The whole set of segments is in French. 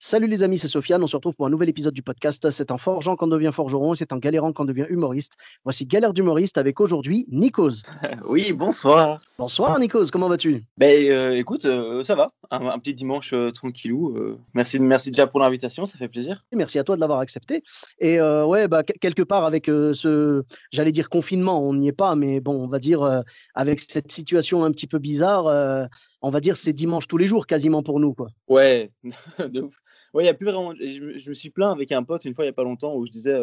Salut les amis, c'est Sofiane. On se retrouve pour un nouvel épisode du podcast. C'est en forgeant qu'on devient forgeron et c'est en galérant qu'on devient humoriste. Voici Galère d'humoriste avec aujourd'hui Nikos. Oui, bonsoir. Bonsoir Nikos, comment vas-tu? Ben, euh, écoute, euh, ça va. Un, un petit dimanche euh, tranquillou. euh. merci, merci déjà pour l'invitation, ça fait plaisir. Merci à toi de l'avoir accepté. Et euh, ouais, bah, que- quelque part avec ce, j'allais dire confinement, on n'y est pas, mais bon, on va dire avec cette situation un petit peu bizarre, on va dire c'est dimanche tous les jours quasiment pour nous. Quoi. Ouais, de ouf. Ouais, y a plus vraiment. Je, me- je me suis plaint avec un pote une fois il y a pas longtemps où je disais,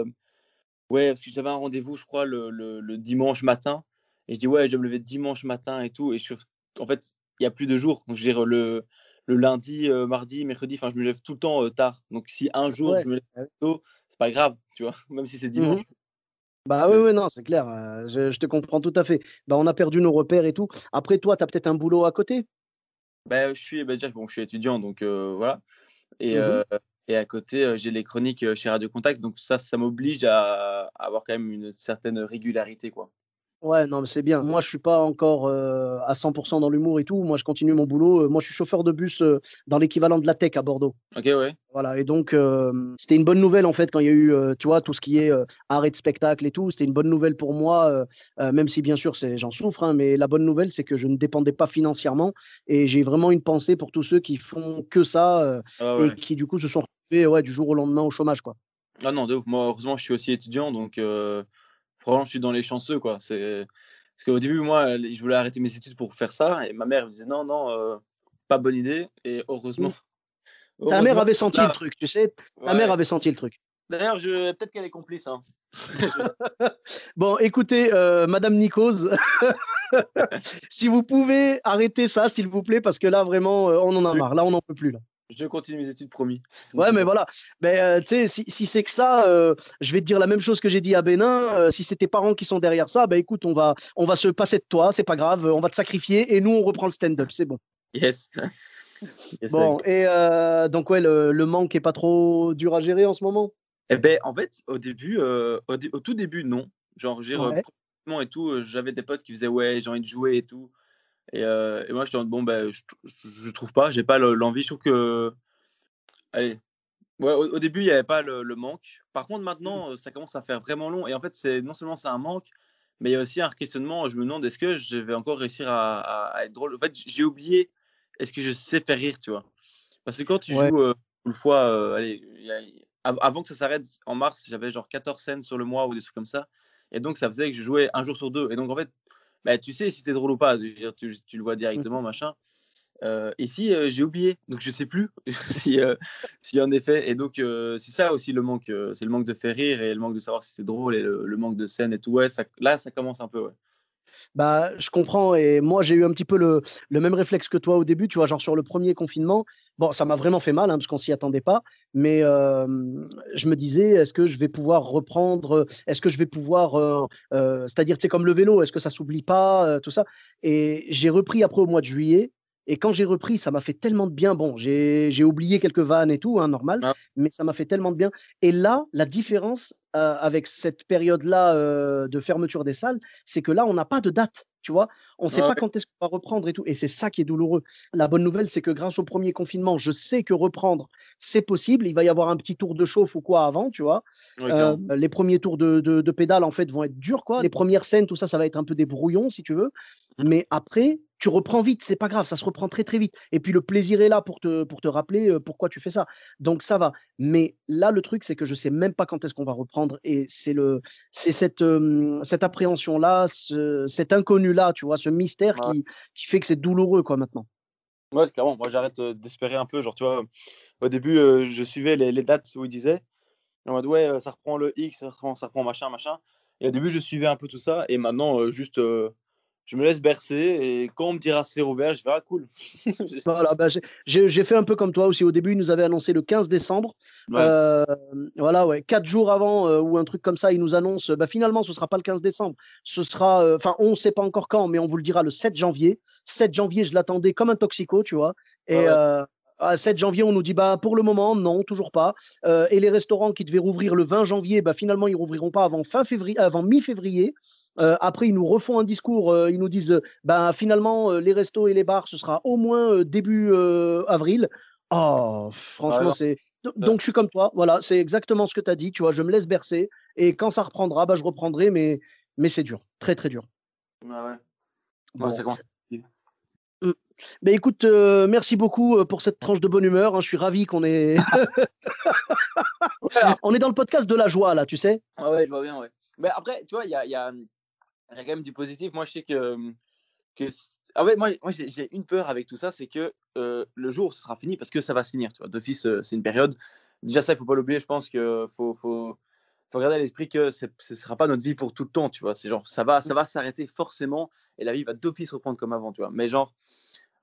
ouais, parce que j'avais un rendez-vous, je crois, le, le- le dimanche matin. Et je dis, ouais, je dois me lever dimanche matin et tout. Et je, en fait, il y a plus de jours. Donc, je veux dire, le, le lundi, euh, mardi, mercredi, enfin, je me lève tout le temps euh, tard. Donc, si un jour Ouais. je me lève Ah tôt, c'est pas grave, tu vois, même si c'est dimanche. Bah oui, oui, non, c'est clair, euh, je, je te comprends tout à fait. Bah, on a perdu nos repères et tout. Après, toi, tu as peut-être un boulot à côté? Bah, je suis, bah, déjà, bon, je suis étudiant, donc voilà. Et, euh, et à côté, j'ai les chroniques chez Radio Contact, donc ça, ça m'oblige à, à avoir quand même une certaine régularité, quoi. Ouais, non, mais c'est bien. Moi, je suis pas encore euh, à 100% dans l'humour et tout. Moi, je continue mon boulot. Euh, Moi, je suis chauffeur de bus euh, dans l'équivalent de la tech à Bordeaux. Ok, ouais. Voilà, et donc euh, c'était une bonne nouvelle en fait quand il y a eu, euh, tu vois, tout ce qui est arrêt de spectacle et tout. C'était une bonne nouvelle pour moi, même si bien sûr j'en souffre, hein, mais la bonne nouvelle c'est que je ne dépendais pas financièrement et j'ai vraiment une pensée pour tous ceux qui font que ça Ah, et qui du coup se sont retrouvés ouais, du jour au lendemain au chômage, quoi. Ah non, de ouf. Moi, heureusement, je suis aussi étudiant, donc franchement, je suis dans les chanceux, quoi. C'est... Parce qu'au début, moi, je voulais arrêter mes études pour faire ça, et ma mère me disait non, non, euh, pas bonne idée, et heureusement. Ta mère avait senti là, le truc, tu sais. Ta ouais. mère avait senti le truc. D'ailleurs, je... peut-être qu'elle est complice. Hein. Bon, écoutez, euh, Madame Nikos, si vous pouvez arrêter ça, s'il vous plaît, parce que là vraiment, euh, on en a marre. Là, on n'en peut plus. Là. Je continue mes études, promis. Ouais, mais voilà. Mais euh, tu sais, si, si c'est que ça, euh, je vais te dire la même chose que j'ai dit à Bénin. euh, si c'est tes parents qui sont derrière ça, bah écoute, on va, on va se passer de toi, c'est pas grave, on va te sacrifier et nous, on reprend le stand-up, c'est bon. Yes. Yes, Bon, et donc, ouais, le, le manque est pas trop dur à gérer en ce moment? Eh ben, en fait, au début, au, dé- au tout début, non. Genre, j'ai Ouais. et tout, j'avais des potes qui faisaient ouais, j'ai envie de jouer et tout. Et, euh, et moi, je bon, ben, je, je, trouve pas, j'ai pas le- l'envie. Je trouve que, allez, ouais, au, au début, il y avait pas le, le manque. Par contre, maintenant, euh, ça commence à faire vraiment long. Et en fait, c'est non seulement c'est un manque, mais il y a aussi un questionnement. Je me demande est-ce que je vais encore réussir à, à- à être drôle? En fait, j'ai oublié est-ce que je sais faire rire, tu vois? Parce que quand tu Ouais. joues euh, une fois, euh, allez, y a- avant que ça s'arrête en mars, j'avais genre 14 scènes sur le mois ou des trucs comme ça. Et donc, ça faisait que je jouais un jour sur deux. Et donc, en fait, bah, tu sais si t'es drôle ou pas. Dire, Tu, tu le vois directement, machin. Euh, ici, euh, j'ai oublié. Donc, je sais plus si, euh, si en effet. Et donc, euh, c'est ça aussi le manque. euh, c'est le manque de faire rire et le manque de savoir si c'est drôle et le, le manque de scène et tout. Ouais, ça, là, ça commence un peu, ouais. Bah, je comprends. Et moi, j'ai eu un petit peu le, le même réflexe que toi au début, tu vois, genre sur le premier confinement. Bon, ça m'a vraiment fait mal, hein, parce qu'on s'y attendait pas. Mais je me disais, est-ce que je vais pouvoir reprendre Est-ce que je vais pouvoir, c'est-à-dire, sais, comme le vélo, est-ce que ça s'oublie pas, tout ça? Et j'ai repris après au mois de juillet. Et quand j'ai repris, ça m'a fait tellement de bien. Bon, j'ai oublié quelques vannes et tout, hein, normal, Ah. mais ça m'a fait tellement de bien. Et là, la différence euh, avec cette période-là euh, de fermeture des salles, c'est que là, on n'a pas de date, tu vois. On ne sait Ah pas ouais. quand est-ce qu'on va reprendre et tout. Et c'est ça qui est douloureux. La bonne nouvelle, c'est que grâce au premier confinement, je sais que reprendre, c'est possible. Il va y avoir un petit tour de chauffe ou quoi avant, tu vois. Ouais, Euh, les premiers tours de, de, de pédale, en fait, vont être durs, quoi. Les premières scènes, tout ça, ça va être un peu des brouillons, si tu veux. Mmh. Mais après, tu reprends vite, c'est pas grave, ça se reprend très, très vite. Et puis le plaisir est là pour te, pour te rappeler euh, pourquoi tu fais ça. Donc ça va. Mais là, le truc, c'est que je sais même pas quand est-ce qu'on va reprendre. Et c'est le, c'est cette, euh, cette appréhension-là, ce- cet inconnu-là, tu vois, ce mystère Ouais. qui, qui fait que c'est douloureux, quoi, maintenant. Ouais, c'est clairement. Moi, j'arrête d'espérer un peu. Genre, tu vois, au début, euh, je suivais les, les dates où ils disaient. En mode, ouais, ça reprend le X, ça reprend, ça reprend machin, machin. Et au début, je suivais un peu tout ça. Et maintenant, euh, juste, euh, je me laisse bercer et quand on me dira c'est rouvert, je vais ah cool. voilà, bah, j'ai fait un peu comme toi aussi. Au début, ils nous avaient annoncé le 15 décembre. Euh, voilà, ouais, quatre jours avant euh, ou un truc comme ça, ils nous annoncent. Bah, finalement, ce sera pas le 15 décembre. Ce sera, euh, enfin, on ne sait pas encore quand, mais on vous le dira le 7 janvier. 7 janvier, je l'attendais comme un toxico, tu vois. Et à 7 janvier, on nous dit bah pour le moment non, toujours pas. et les restaurants qui devaient rouvrir le 20 janvier, bah finalement ils rouvriront pas avant fin février, avant mi-février. Euh, après, ils nous refont un discours. Euh, ils nous disent ben, finalement, euh, les restos et les bars, ce sera au moins début avril. Oh, franchement, c'est. Donc, je suis comme toi. Voilà, c'est exactement ce que tu as dit. Tu vois, je me laisse bercer. Et quand ça reprendra, bah, je reprendrai. Mais, mais c'est dur. Très, très dur. Ah ouais. Bon. Mais écoute, merci beaucoup pour cette tranche de bonne humeur. Hein. Je suis ravi qu'on est. On est dans le podcast de la joie, là, tu sais. Ah ouais, je vois bien, ouais. Mais après, tu vois, il y a, y a, y a quand même du positif. Moi, je sais que. que en fait, moi, moi j'ai une peur avec tout ça, c'est que le jour où ce sera fini, parce que ça va se finir, tu vois. D'office, c'est une période. Déjà, ça, il ne faut pas l'oublier. Je pense qu'il faut, faut, faut garder à l'esprit que ce ne sera pas notre vie pour tout le temps, tu vois. C'est genre, ça va, ça mmh. va s'arrêter forcément et la vie va d'office reprendre comme avant, tu vois. Mais genre,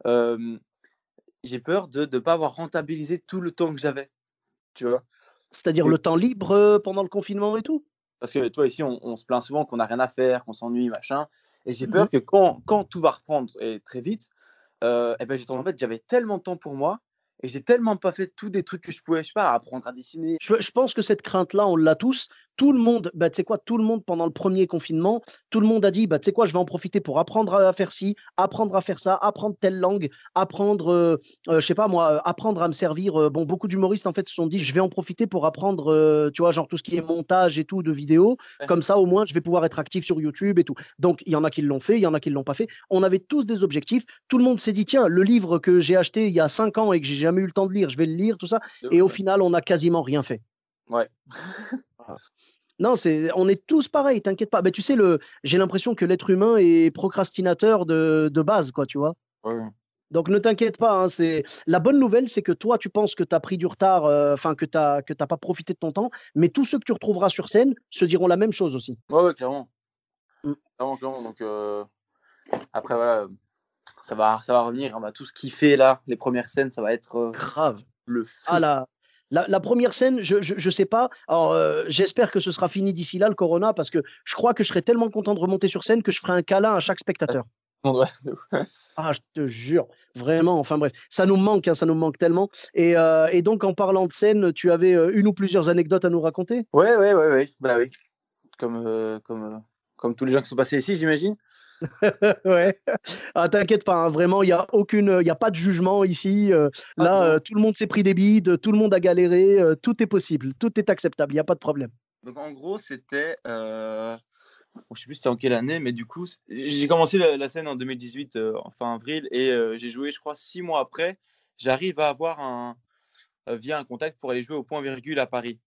j'ai peur de ne pas avoir rentabilisé tout le temps que j'avais, tu vois? C'est-à-dire le temps libre pendant le confinement et tout? Parce que toi, ici, on, se plaint souvent qu'on n'a rien à faire, qu'on s'ennuie, machin. Et j'ai mmh peur que quand, quand, tout va reprendre et très vite, euh, et ben, en fait, j'avais tellement de temps pour moi et j'ai tellement pas fait tous des trucs que je pouvais, je sais pas, apprendre à dessiner. Je, je pense que cette crainte-là, on l'a tous tout le monde, bah, tu sais quoi, tout le monde pendant le premier confinement, tout le monde a dit, bah, tu sais quoi, je vais en profiter pour apprendre à faire ci, apprendre à faire ça, apprendre telle langue, apprendre, euh, euh, je sais pas moi, apprendre à me servir. Euh, bon, beaucoup d'humoristes en fait se sont dit, je vais en profiter pour apprendre, tu vois, genre tout ce qui est montage et tout de vidéos. Comme ça, au moins, je vais pouvoir être actif sur YouTube et tout. Donc, il y en a qui l'ont fait, il y en a qui l'ont pas fait. On avait tous des objectifs. Tout le monde s'est dit, tiens, le livre que j'ai acheté il y a cinq ans et que j'ai jamais eu le temps de lire, je vais le lire, tout ça. Et au final, on n'a quasiment rien fait. Ouais. Non, c'est, on est tous pareils, t'inquiète pas. Mais tu sais, le, j'ai l'impression que l'être humain est procrastinateur de, de base, quoi, tu vois. Donc ne t'inquiète pas. Hein, c'est la bonne nouvelle, c'est que toi, tu penses que tu as pris du retard, euh, enfin que tu n'as que pas profité de ton temps, mais tous ceux que tu retrouveras sur scène se diront la même chose aussi. Ouais, ouais clairement. Mmh. Clairement, clairement. Donc euh, après voilà, ça va, ça va revenir. On va tous kiffer là. Les premières scènes, ça va être euh, grave. Le feu. Ah là, la, première scène, je ne sais pas. Alors, euh, j'espère que ce sera fini d'ici là, le Corona, parce que je crois que je serai tellement content de remonter sur scène que je ferai un câlin à chaque spectateur. ah, je te jure, vraiment. Enfin bref, ça nous manque, hein, ça nous manque tellement. Et, euh, et, donc, en parlant de scène, tu avais euh, une ou plusieurs anecdotes à nous raconter? Ouais, ouais, ouais, ouais. Bah oui. Comme, comme, comme tous les gens qui sont passés ici, j'imagine. ouais. Ah, t'inquiète pas, hein, vraiment, il n'y a aucune, il a pas de jugement ici. Euh, ah, là, euh, tout le monde s'est pris des bides, tout le monde a galéré, euh, tout est possible, tout est acceptable, il n'y a pas de problème. Donc en gros, c'était, je ne sais plus c'était en quelle année, mais du coup, j'ai commencé la, scène en 2018, en fin avril, et j'ai joué, je crois, six mois après. J'arrive à avoir un, via un contact pour aller jouer au point virgule à Paris.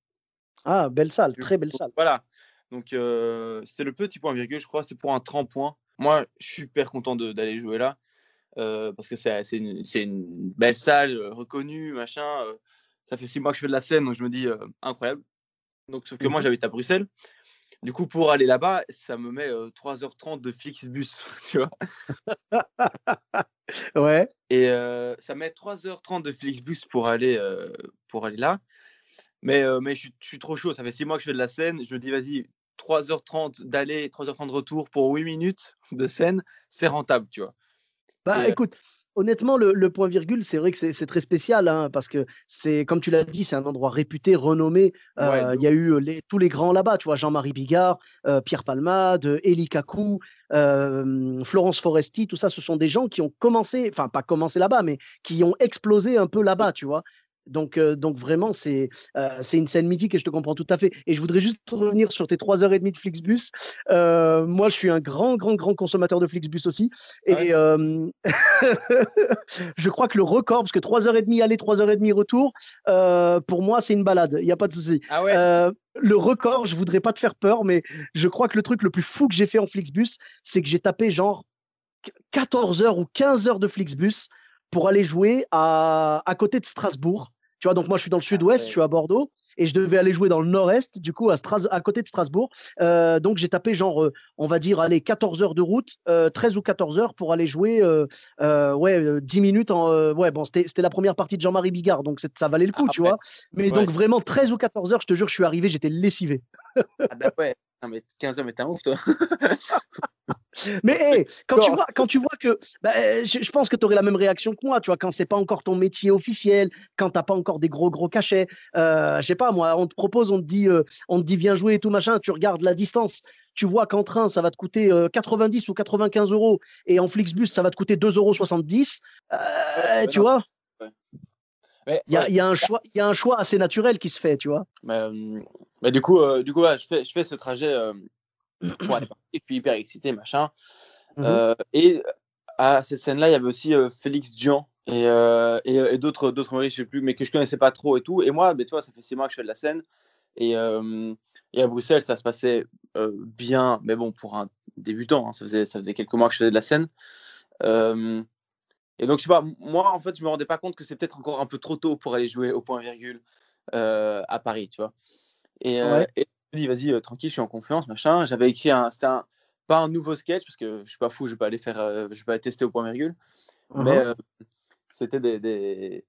Ah, belle salle, très belle salle. Voilà. Donc, c'était le petit point virgule, je crois, c'était pour un 30 points. Moi, je suis super content d'aller jouer là. parce que c'est une, une, belle salle, reconnue, machin. ça fait six mois que je fais de la scène, donc je me dis incroyable. Donc, sauf que moi, mmh j'habite à Bruxelles. Du coup, pour aller là-bas, ça me met 3h30 de Flixbus, tu vois. ouais. Et ça met 3h30 de Flixbus pour aller, pour aller là. Mais, mais je, je, suis trop chaud. Ça fait six mois que je fais de la scène. Je me dis, vas-y, 3h30 d'aller, 3h30 de retour pour 8 minutes de scène, c'est rentable, tu vois. Bah euh écoute, honnêtement, le, point virgule, c'est vrai que c'est très spécial, hein, parce que c'est, comme tu l'as dit, c'est un endroit réputé, renommé. Euh, il y a eu les, tous les grands là-bas, tu vois, Jean-Marie Bigard, euh, Pierre Palmade, Eli Kakou, Florence Foresti, tout ça, ce sont des gens qui ont commencé, enfin pas commencé là-bas, mais qui ont explosé un peu là-bas, tu vois. Donc, donc vraiment, c'est une scène mythique et je te comprends tout à fait. Et je voudrais juste revenir sur tes 3h30 de Flixbus. moi, je suis un grand, grand, grand consommateur de Flixbus aussi. Ah et je crois que le record, parce que 3h30 aller, 3h30 retour, pour moi, c'est une balade. Il n'y a pas de souci. Ah le record, je voudrais pas te faire peur, mais je crois que le truc le plus fou que j'ai fait en Flixbus, c'est que j'ai tapé genre 14 h ou 15 heures de Flixbus pour aller jouer à, à côté de Strasbourg. Tu vois, donc moi, je suis dans le ah sud-ouest, je suis à Bordeaux. et je devais aller jouer dans le nord-est, du coup, à, Stras à côté de Strasbourg. Euh, donc, j'ai tapé genre, euh, on va dire, allez, 14 heures de route, 13 ou 14 heures pour aller jouer, ouais, 10 minutes. En, ouais, bon, c'était la première partie de Jean-Marie Bigard, donc ça valait le coup, ah tu vois. Mais donc, vraiment, 13 ou 14 heures, je te jure, je suis arrivé, j'étais lessivé. ah bah ouais, mais 15 heures, mais t'es un ouf, toi. mais quand, tu vois, quand tu vois que. Bah, je, pense que tu aurais la même réaction que moi, tu vois, quand c'est pas encore ton métier officiel, quand t'as pas encore des gros, gros cachets. Euh, je sais pas, moi, on te propose, on te dit, euh, on te dit viens jouer et tout machin, tu regardes la distance. Tu vois qu'en train, ça va te coûter 90 euh, ou 95 euros et en Flixbus, ça va te coûter 2,70 euros. Euh, tu vois? Il y, a, y, a un choix, il y a un choix assez naturel qui se fait, tu vois? Mais, mais du coup, du coup je, fais, je fais ce trajet pour aller et puis hyper excité, machin. Mmh et à cette scène-là, il y avait aussi Félix Dian et, et, d'autres d'autres je sais plus, mais que je connaissais pas trop et tout. Et moi, mais, tu vois, ça fait six mois que je fais de la scène. Et, et à Bruxelles, ça se passait bien, mais bon, pour un débutant, hein, ça, faisait, ça faisait quelques mois que je faisais de la scène. et donc, je sais pas, moi, en fait, je me rendais pas compte que c'est peut-être encore un peu trop tôt pour aller jouer au point virgule à Paris, tu vois. Et, et dit, vas-y, tranquille, je suis en confiance, machin. J'avais écrit un, c'était un, pas un nouveau sketch, parce que je suis pas fou, je vais pas aller faire, je vais pas aller tester au point virgule. Mmh mais c'était des, des,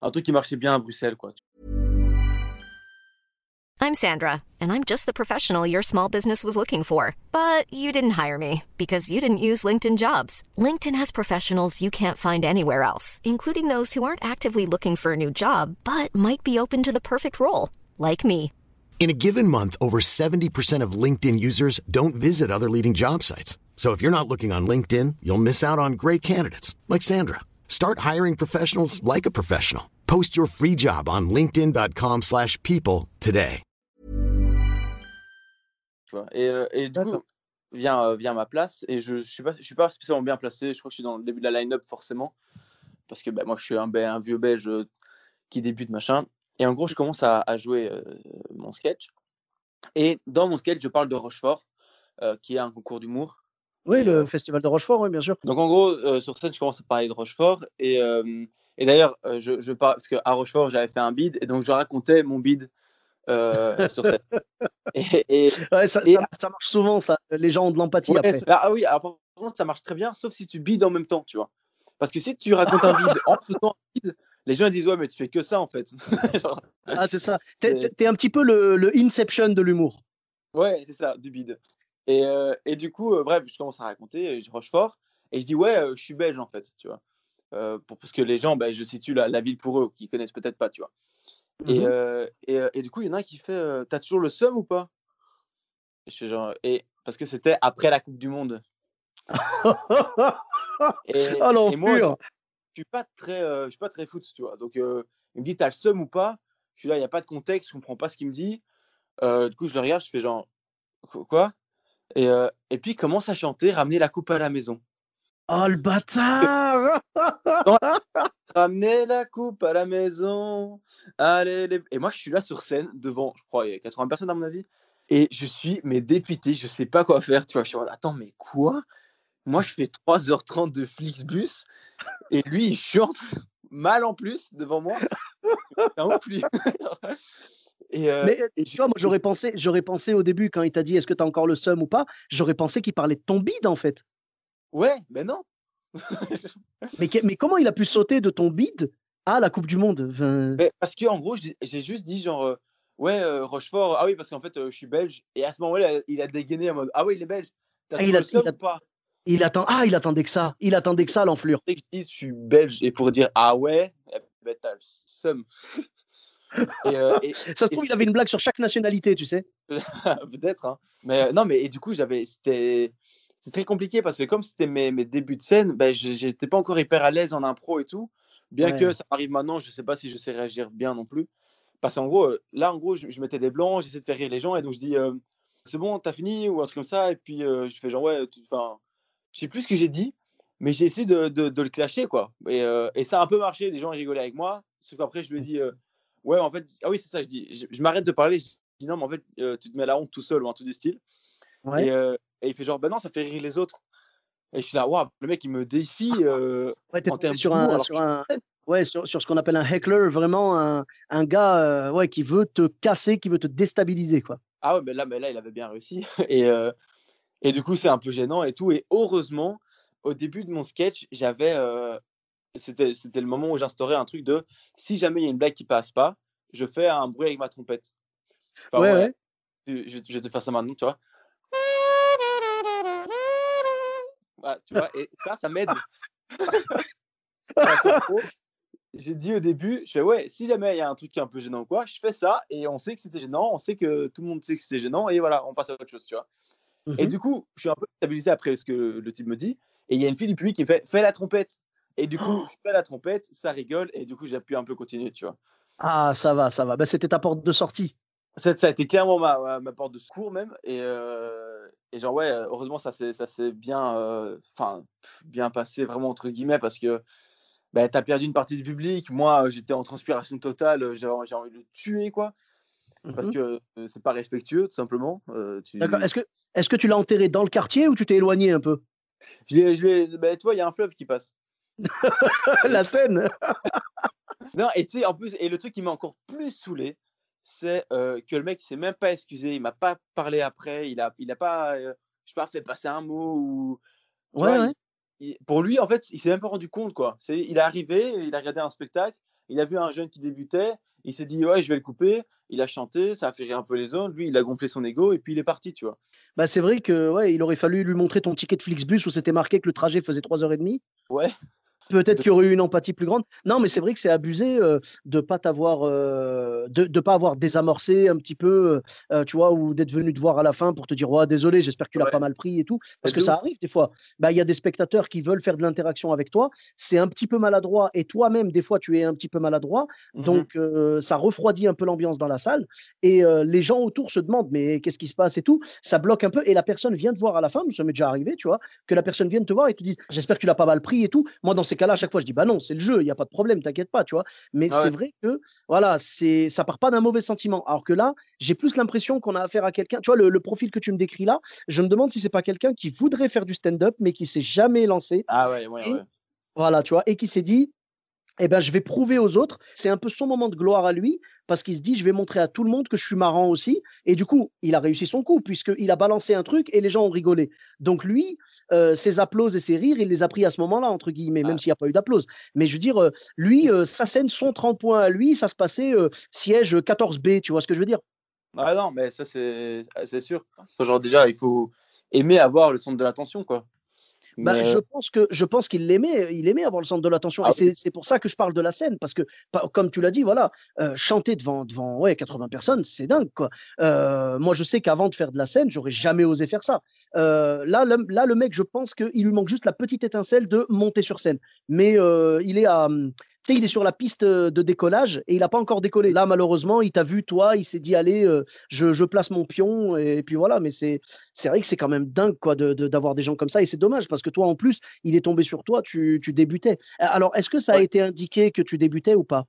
un truc qui marchait bien à Bruxelles, quoi. I'm Sandra, and I'm just the professional your small business was looking for. But you didn't hire me because you didn't use LinkedIn jobs. LinkedIn has professionals you can't find anywhere else, including those who aren't actively looking for a new job, but might be open to the perfect role, like me. In a given month, over 70% of LinkedIn users don't visit other leading job sites. So if you're not looking on LinkedIn, you'll miss out on great candidates like Sandra. Start hiring professionals like a professional. Post your free job on linkedin.com/people today. Et, euh, et du coup, vient, euh, vient ma place et je, je suis pas je suis pas spécialement bien placé, je crois que je suis dans le début de la line-up forcément parce que bah, moi je suis un, un vieux belge euh, qui débute machin et en gros, je commence à, jouer mon sketch. Et dans mon sketch, je parle de Rochefort, qui est un concours d'humour. Oui, le festival de Rochefort, oui, bien sûr. Donc en gros, sur scène, je commence à parler de Rochefort. Et, et d'ailleurs, je, je parle, parce qu'à Rochefort, j'avais fait un bid, et donc je racontais mon bid sur scène. Et, ça, ça, marche souvent, ça. Les gens ont de l'empathie après. Ah oui, alors par contre, ça marche très bien, sauf si tu bides en même temps, tu vois. Parce que si tu racontes un bid en faisant un bid, les gens disent ouais mais tu fais que ça en fait. ah c'est ça. T'es es un petit peu le, le Inception de l'humour. Ouais c'est ça, du bide. Et, euh, et du coup, euh, bref, je commence à raconter, je fort et je dis ouais, euh, je suis belge en fait, tu vois. pour, parce que les gens, bah, je situe la, la, ville pour eux, qui connaissent peut-être pas, tu vois. et, mmh et, et, du coup, il y en a un qui fait T'as toujours le seum ou pas? Et, je fais genre, et Parce que c'était après la Coupe du Monde. et, oh l'enflure suis pas très, je suis pas très foot, tu vois. Donc, il me dit, t'as le seum ou pas? Je suis là, il n'y a pas de contexte, je comprends pas ce qu'il me dit. du coup, je le regarde, je fais genre, quoi? Et, et puis, il commence à chanter, ramener la coupe à la maison. Oh le bâtard Ramener la coupe à la maison. Allez, Et moi, je suis là sur scène, devant, je crois, il y a 80 personnes à mon avis. Et je suis, mais dépité, je sais pas quoi faire, tu vois. Je suis attends, mais quoi? Moi, je fais 3h30 de Flixbus et lui, il chante mal en plus devant moi. et, euh, Mais et tu vois, moi j'aurais pensé, j'aurais pensé au début quand il t'a dit est-ce que tu as encore le seum ou pas, j'aurais pensé qu'il parlait de ton bide en fait. Ouais, mais non. mais, mais comment il a pu sauter de ton bide à la Coupe du Monde? Mais Parce qu'en gros, j'ai juste dit genre euh, ouais euh, Rochefort, ah oui parce qu'en fait je suis belge et à ce moment-là il a dégainé en mode ah oui il est belge. T'as ah, il a, le seum ou pas? Il attend. Ah, il attendait que ça. Il attendait que ça, l'enflure. Je suis belge et pour dire ah ouais, eh ben, t'as le seum. Euh, ça se trouve, il avait une blague sur chaque nationalité, tu sais. Peut-être. Hein. Mais euh, non, mais et du coup, j'avais, c'était, c'est très compliqué parce que comme c'était mes, mes débuts de scène, ben, j'étais pas encore hyper à l'aise en impro et tout. Bien que ça arrive maintenant, je sais pas si je sais réagir bien non plus. Parce qu'en gros, euh, là, en gros, je, mettais des blancs, j'essaie de faire rire les gens et donc je dis c'est bon, t'as fini ou un truc comme ça. Et puis je fais genre ouais, enfin je sais plus ce que j'ai dit, mais j'ai essayé de, de, le clasher, quoi. Et, euh, et, ça a un peu marché, les gens rigolaient avec moi. Sauf qu'après, je lui ai dit, euh, ouais, en fait, ah oui, c'est ça, je dis, je, m'arrête de parler, je dis, non, mais en fait, euh, tu te mets la honte tout seul ou un truc du style. Et, et, il fait genre, ben non, ça fait rire les autres. Et je suis là, waouh, le mec, il me défie euh, Ouais, en termes sur un, sur ouais, sur, sur ce qu'on appelle un heckler, vraiment un, un gars euh, ouais, qui veut te casser, qui veut te déstabiliser, quoi. Ah ouais, mais là, mais là, il avait bien réussi. Et, euh, et du coup, c'est un peu gênant et tout. Et heureusement, au début de mon sketch, j'avais. euh, c'était, c'était le moment où j'instaurais un truc de si jamais il y a une blague qui passe pas, je fais un bruit avec ma trompette. Enfin, Ouais, ouais, je, je vais te faire ça maintenant, tu vois. Voilà, tu vois, et ça, ça m'aide. J'ai dit au début, je fais ouais, si jamais il y a un truc qui est un peu gênant ou quoi, je fais ça et on sait que c'était gênant, on sait que tout le monde sait que c'était gênant et voilà, on passe à autre chose, tu vois. Et Mhm. du coup, je suis un peu stabilisé après ce que le type me dit et il y a une fille du public qui me fait fais la trompette. Et du coup, je fais la trompette, ça rigole et du coup, j'ai pu un peu continuer, tu vois. Ah, ça va, ça va. Bah, c'était ta porte de sortie. Ça, ça a été clairement ma, ma- porte de secours même et, euh, et genre ouais, heureusement ça s'est bien euh, bien passé vraiment entre guillemets parce que bah, tu as perdu une partie du public, moi j'étais en transpiration totale, j'ai envie de le tuer quoi. Parce Mhm. que euh, c'est pas respectueux, tout simplement. Euh, tu... D'accord. Est-ce que, est-ce que tu l'as enterré dans le quartier ou tu t'es éloigné un peu? Je l'ai- je bah, tu vois, il y a un fleuve qui passe. La scène Non, et tu sais, en plus, et le truc qui m'a encore plus saoulé, c'est euh, que le mec, il s'est même pas excusé, il m'a pas parlé après, il a, il a pas, euh, je sais pas, fait passer un mot ou. Ouais, vois, ouais. il- il- pour lui, en fait, il s'est même pas rendu compte, quoi. C'est, il est arrivé, il a regardé un spectacle, il a vu un jeune qui débutait, il s'est dit, ouais, je vais le couper, il a chanté, ça a fait rire un peu les autres, lui, il a gonflé son ego, et puis il est parti, tu vois. Bah, c'est vrai que ouais, il aurait fallu lui montrer ton ticket de Flixbus où c'était marqué que le trajet faisait 3h30. Ouais. Peut-être qu'il y aurait eu une empathie plus grande. Non, mais c'est vrai que c'est abusé euh, de pas t'avoir, euh, de, de pas avoir désamorcé un petit peu, euh, tu vois, ou d'être venu te voir à la fin pour te dire, ouais, désolé, j'espère que tu l'as Ouais. pas mal pris et tout, parce que ça arrive des fois. Bah, il y a des spectateurs qui veulent faire de l'interaction avec toi, c'est un petit peu maladroit, et toi-même, des fois, tu es un petit peu maladroit, Mhm. donc euh, ça refroidit un peu l'ambiance dans la salle, et euh, les gens autour se demandent, mais qu'est-ce qui se passe et tout, ça bloque un peu, et la personne vient te voir à la fin, ça m'est déjà arrivé, tu vois, que la personne vienne te voir et te dise, j'espère que tu l'as pas mal pris et tout. Moi, dans ces cas-là, à chaque fois, je dis, bah non, c'est le jeu, il n'y a pas de problème, t'inquiète pas, tu vois? Mais Ah c'est vrai que, voilà, c'est, ça part pas d'un mauvais sentiment. Alors que là, j'ai plus l'impression qu'on a affaire à quelqu'un, tu vois, le, le profil que tu me décris là, je me demande si c'est pas quelqu'un qui voudrait faire du stand-up, mais qui s'est jamais lancé. Ah ouais, ouais, Et- ouais. Voilà, tu vois, et qui s'est dit, eh ben, je vais prouver aux autres. C'est un peu son moment de gloire à lui, parce qu'il se dit, je vais montrer à tout le monde que je suis marrant aussi. Et du coup, il a réussi son coup, puisqu'il a balancé un truc et les gens ont rigolé. Donc lui, euh, ses applauses et ses rires, il les a pris à ce moment-là, entre guillemets, même Ah. s'il n'y a pas eu d'applauses. Mais je veux dire, euh, lui, euh, sa scène, son 30 points à lui, ça se passait siège 14B, tu vois ce que je veux dire? Ah non, mais ça, c'est c'est sûr. Genre, déjà, il faut aimer avoir le centre de l'attention, quoi. Bah, Mais, je euh, pense que je pense qu'il l'aimait, il aimait avoir le centre de l'attention. Ah et c'est c'est pour ça que je parle de la scène, parce que comme tu l'as dit, voilà, euh, chanter devant devant ouais 80 personnes, c'est dingue quoi. Euh, moi, je sais qu'avant de faire de la scène, j'aurais jamais osé faire ça. Euh, là, le, là, le mec, je pense qu'il lui manque juste la petite étincelle de monter sur scène. Mais il est à hum, tu sais, il est sur la piste euh, de décollage et il n'a pas encore décollé. Là, malheureusement, il t'a vu, toi, il s'est dit, allez, euh, je, je place mon pion, et, puis voilà. Mais c'est c'est vrai que c'est quand même dingue, quoi, de- de- d'avoir des gens comme ça. Et c'est dommage, parce que toi, en plus, il est tombé sur toi, tu, tu débutais. Alors, est-ce que ça a été indiqué que tu débutais ou pas?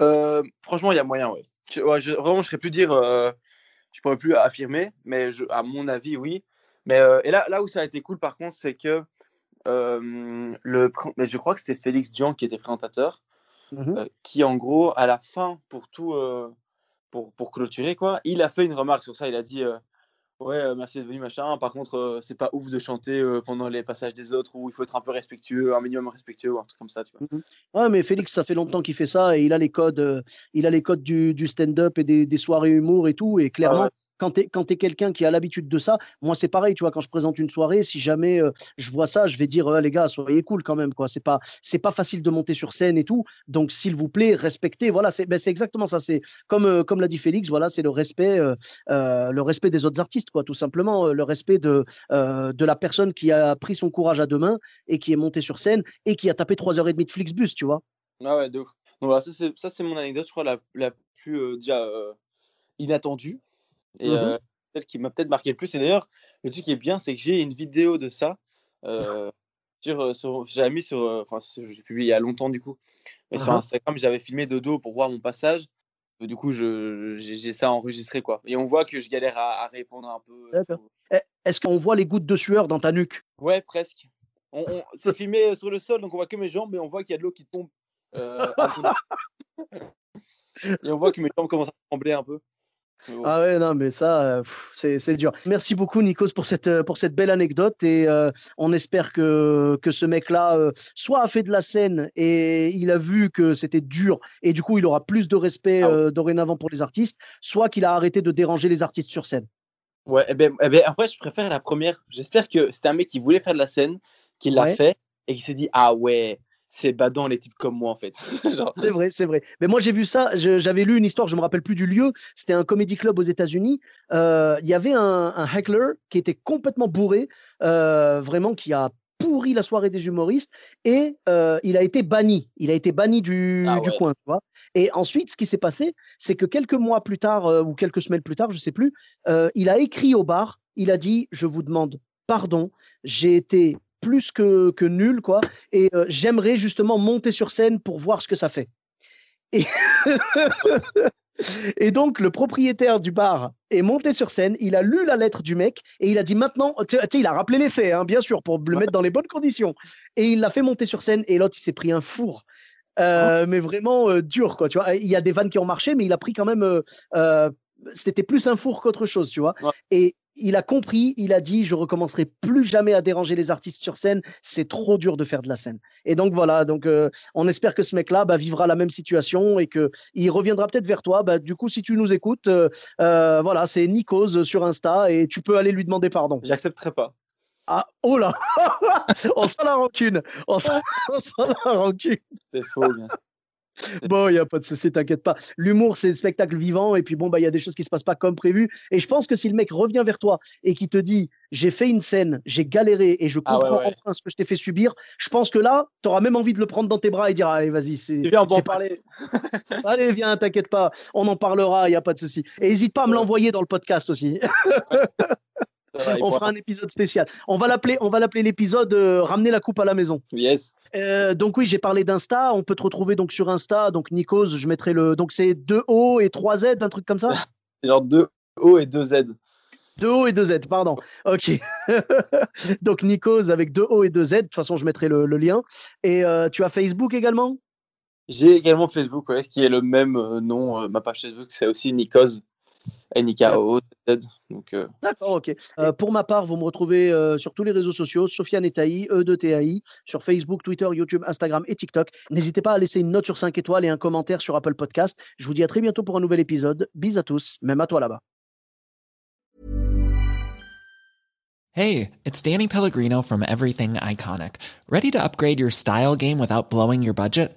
Euh, franchement, il y a moyen. Je, ouais, je- vraiment, je serais plus dire, euh, je pourrais plus affirmer, mais je, à mon avis, oui. Mais euh, et là, là où ça a été cool, par contre, c'est que le, mais je crois que c'était Félix Dian qui était présentateur, euh, qui en gros, à la fin, pour tout, pour, pour clôturer, quoi, il a fait une remarque sur ça. Il a dit, ouais, euh, merci d'être venu, machin. Par contre, euh, c'est pas ouf de chanter euh, pendant les passages des autres, où il faut être un peu respectueux, un minimum respectueux, ou un truc comme ça, tu vois. Ouais, mais Félix, ça fait longtemps qu'il fait ça et il a les codes, euh, il a les codes du, du stand-up et des, des soirées humour et tout. Et clairement, ouais. Quand tu es, t'es quelqu'un qui a l'habitude de ça, moi, c'est pareil, tu vois, quand je présente une soirée, si jamais euh, je vois ça, je vais dire, euh, les gars, soyez cool quand même, quoi. C'est pas, c'est pas facile de monter sur scène et tout. Donc, s'il vous plaît, respectez. Voilà, c'est ben, exactement ça. C'est comme, euh, comme l'a dit Félix, voilà, c'est le respect, le respect des autres artistes, quoi, tout simplement. le respect de, de la personne qui a pris son courage à deux mains et qui est montée sur scène et qui a tapé trois heures et demie de Flixbus, tu vois. Ah ouais, de ouf. Donc voilà, ça c'est mon anecdote, je crois la, la plus déjà inattendue et euh, celle qui m'a peut-être marqué le plus. Et d'ailleurs, le truc qui est bien, c'est que j'ai une vidéo de ça. euh, sur, euh, sur, j'avais mis sur, euh, enfin, j'ai publié il y a longtemps du coup, mais sur Mhm. Instagram, j'avais filmé de dos pour voir mon passage. Du coup, j'ai, ça enregistré quoi. Et on voit que je galère à, à répondre un peu. Eh, Est-ce qu'on voit les gouttes de sueur dans ta nuque? Ouais, presque. On, on- c'est filmé sur le sol, donc on voit que mes jambes, mais on voit qu'il y a de l'eau qui tombe. euh. Et on voit que mes jambes commencent à trembler un peu. Bon. Ah ouais, non, mais ça, euh, c'est dur. Merci beaucoup, Nikos, pour cette, euh, pour cette belle anecdote. Et euh, on espère que, que ce mec-là, euh, soit a fait de la scène et il a vu que c'était dur, et du coup, il aura plus de respect Ah ouais. euh, dorénavant pour les artistes, soit qu'il a arrêté de déranger les artistes sur scène. Ouais, eh ben, eh ben, en vrai, je préfère la première. J'espère que c'était un mec qui voulait faire de la scène, qui l'a Ouais. fait et qui s'est dit Ah ouais, c'est badant les types comme moi en fait. C'est vrai, c'est vrai. Mais moi, j'ai vu ça. J'avais lu une histoire, je me rappelle plus du lieu. C'était un comedy club aux États-Unis. Euh, Il y avait un, un heckler qui était complètement bourré, euh, vraiment, qui a pourri la soirée des humoristes. Et euh, il a été banni. Il a été banni du, Ah du coin. Tu vois et ensuite, ce qui s'est passé, c'est que quelques mois plus tard, ou quelques semaines plus tard, je sais plus, il a écrit au bar. Il a dit Je vous demande pardon. J'ai été plus que, que nul, quoi. Et euh, j'aimerais justement monter sur scène pour voir ce que ça fait. Et, et donc, le propriétaire du bar est monté sur scène, il a lu la lettre du mec et il a dit maintenant, tu sais, il a rappelé les faits, hein, bien sûr, pour le mettre dans les bonnes conditions. Et il l'a fait monter sur scène et l'autre, il s'est pris un four. Euh, mais vraiment euh, dur, quoi. Tu vois, il y a des vannes qui ont marché, mais il a pris quand même. euh, c'était plus un four qu'autre chose, tu vois. Ouais. Et il a compris, il a dit Je recommencerai plus jamais à déranger les artistes sur scène, c'est trop dur de faire de la scène. Et donc voilà, donc euh, on espère que ce mec-là bah, vivra la même situation et qu'il reviendra peut-être vers toi. Bah, du coup, si tu nous écoutes, euh, euh, voilà, c'est Nikos sur Insta et tu peux aller lui demander pardon. J'accepterai pas. Ah, oh là On sent la rancune On sent, on sent la rancune C'est faux, bien sûr. Bon, il n'y a pas de souci, t'inquiète pas. L'humour, c'est le spectacle vivant, et puis bon, bah, il y a des choses qui se passent pas comme prévu. Et je pense que si le mec revient vers toi et qui te dit j'ai fait une scène, j'ai galéré et je Ah ouais, comprends ouais. enfin ce que je t'ai fait subir, je pense que là, tu auras même envie de le prendre dans tes bras et dire allez, vas-y, c'est. Viens, on parler. Allez, viens, t'inquiète pas, on en parlera, il n'y a pas de souci. Et n'hésite pas à me Ouais. l'envoyer dans le podcast aussi. On fera un épisode spécial. On va l'appeler, on va l'appeler l'épisode euh, Ramener la coupe à la maison. Yes. Euh, donc oui, j'ai parlé d'Insta. On peut te retrouver donc sur Insta. Donc Nikos, je mettrai le. Donc c'est 2 O et 3 Z, un truc comme ça? Genre 2 O et 2 Z. 2 O et 2 Z, pardon. Ok. donc Nikos avec 2 O et 2 Z. De toute façon, je mettrai le, le lien. Et euh, tu as Facebook également? J'ai également Facebook, ouais, qui est le même nom. ma page Facebook, c'est aussi Nikos. N-I-K-O-Z. Donc, euh, D'accord, ok. Euh, pour ma part, vous me retrouvez euh, sur tous les réseaux sociaux, Sofiane Etaï, E de TAI, sur Facebook, Twitter, YouTube, Instagram et TikTok. N'hésitez pas à laisser une note sur 5 étoiles et un commentaire sur Apple Podcast. Je vous dis à très bientôt pour un nouvel épisode. Bis à tous, même à toi là-bas. Hey, it's Danny Pellegrino from Everything Iconic. Ready to upgrade your style game without blowing your budget?